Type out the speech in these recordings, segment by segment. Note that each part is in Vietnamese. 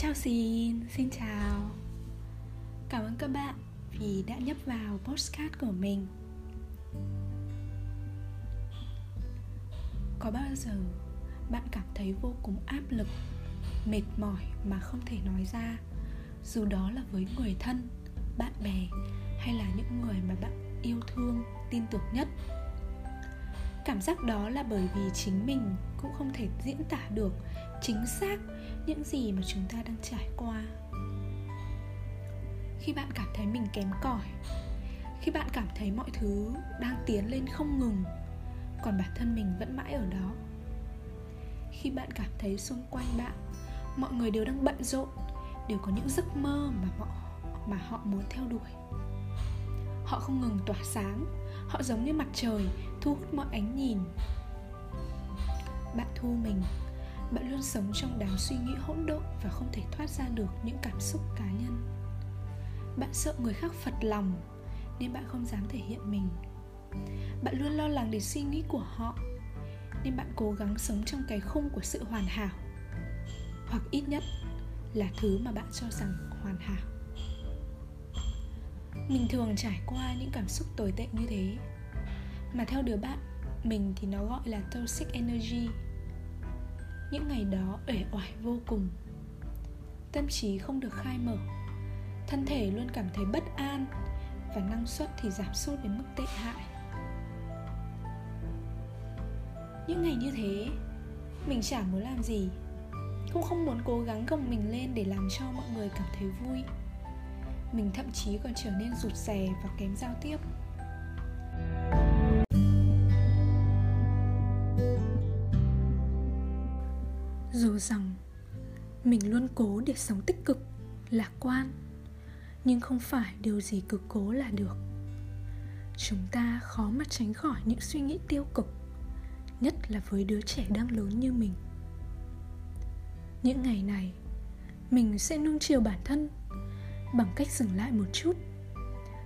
Chào xin, xin chào. Cảm ơn các bạn vì đã nhấp vào postcard của mình. Có bao giờ bạn cảm thấy vô cùng áp lực, mệt mỏi mà không thể nói ra Dù đó là với người thân, bạn bè hay là những người mà bạn yêu thương, tin tưởng nhất? Cảm giác đó là bởi vì chính mình cũng không thể diễn tả được chính xác những gì mà chúng ta đang trải qua. Khi bạn cảm thấy mình kém cỏi, khi bạn cảm thấy mọi thứ đang tiến lên không ngừng, còn bản thân mình vẫn mãi ở đó. Khi bạn cảm thấy xung quanh bạn, mọi người đều đang bận rộn, đều có những giấc mơ mà họ mà họ muốn theo đuổi. Họ không ngừng tỏa sáng, họ giống như mặt trời thu hút mọi ánh nhìn. Bạn thu mình, bạn luôn sống trong đám suy nghĩ hỗn độn và không thể thoát ra được những cảm xúc cá nhân. Bạn sợ người khác phật lòng, nên bạn không dám thể hiện mình. Bạn luôn lo lắng đến suy nghĩ của họ, nên bạn cố gắng sống trong cái khung của sự hoàn hảo. Hoặc ít nhất là thứ mà bạn cho rằng hoàn hảo. Mình thường trải qua những cảm xúc tồi tệ như thế mà theo đứa bạn, mình thì nó gọi là toxic energy. Những ngày đó uể oải vô cùng. Tâm trí không được khai mở. Thân thể luôn cảm thấy bất an và năng suất thì giảm sút đến mức tệ hại. Những ngày như thế, mình chả muốn làm gì. Cũng không muốn cố gắng gồng mình lên để làm cho mọi người cảm thấy vui. Mình thậm chí còn trở nên rụt rè và kém giao tiếp. Dù rằng mình luôn cố để sống tích cực, lạc quan, nhưng không phải điều gì cứ cố là được. Chúng ta khó mà tránh khỏi những suy nghĩ tiêu cực, nhất là với đứa trẻ đang lớn như mình. Những ngày này, mình sẽ nung chiều bản thân bằng cách dừng lại một chút,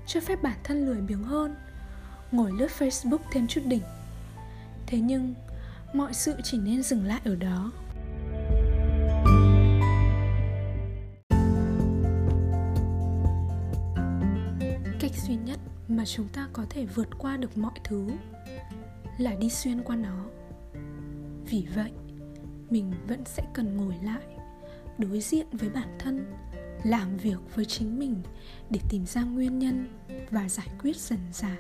cho phép bản thân lười biếng hơn, ngồi lướt facebook thêm chút đỉnh. Thế nhưng, mọi sự chỉ nên dừng lại ở đó. Cách duy nhất mà chúng ta có thể vượt qua được mọi thứ là đi xuyên qua nó. Vì vậy, mình vẫn sẽ cần ngồi lại, đối diện với bản thân, làm việc với chính mình để tìm ra nguyên nhân và giải quyết dần dà.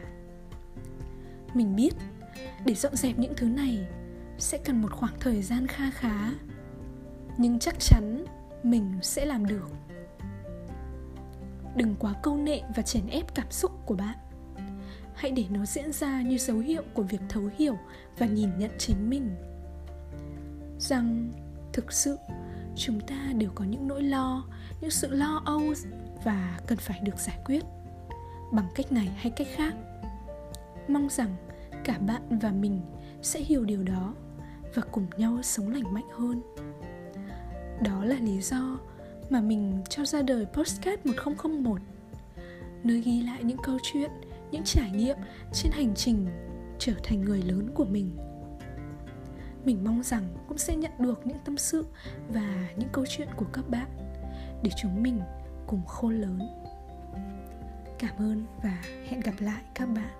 Mình biết, để dọn dẹp những thứ này sẽ cần một khoảng thời gian kha khá, nhưng chắc chắn mình sẽ làm được đừng quá câu nệ và chèn ép cảm xúc của bạn. Hãy để nó diễn ra như dấu hiệu của việc thấu hiểu và nhìn nhận chính mình. Rằng, thực sự, chúng ta đều có những nỗi lo, những sự lo âu và cần phải được giải quyết. Bằng cách này hay cách khác, mong rằng cả bạn và mình sẽ hiểu điều đó và cùng nhau sống lành mạnh hơn. Đó là lý do mà mình cho ra đời Postcard 1001 Nơi ghi lại những câu chuyện, những trải nghiệm trên hành trình trở thành người lớn của mình. Mình mong rằng cũng sẽ nhận được những tâm sự và những câu chuyện của các bạn Để chúng mình cùng khôn lớn. Cảm ơn và hẹn gặp lại các bạn.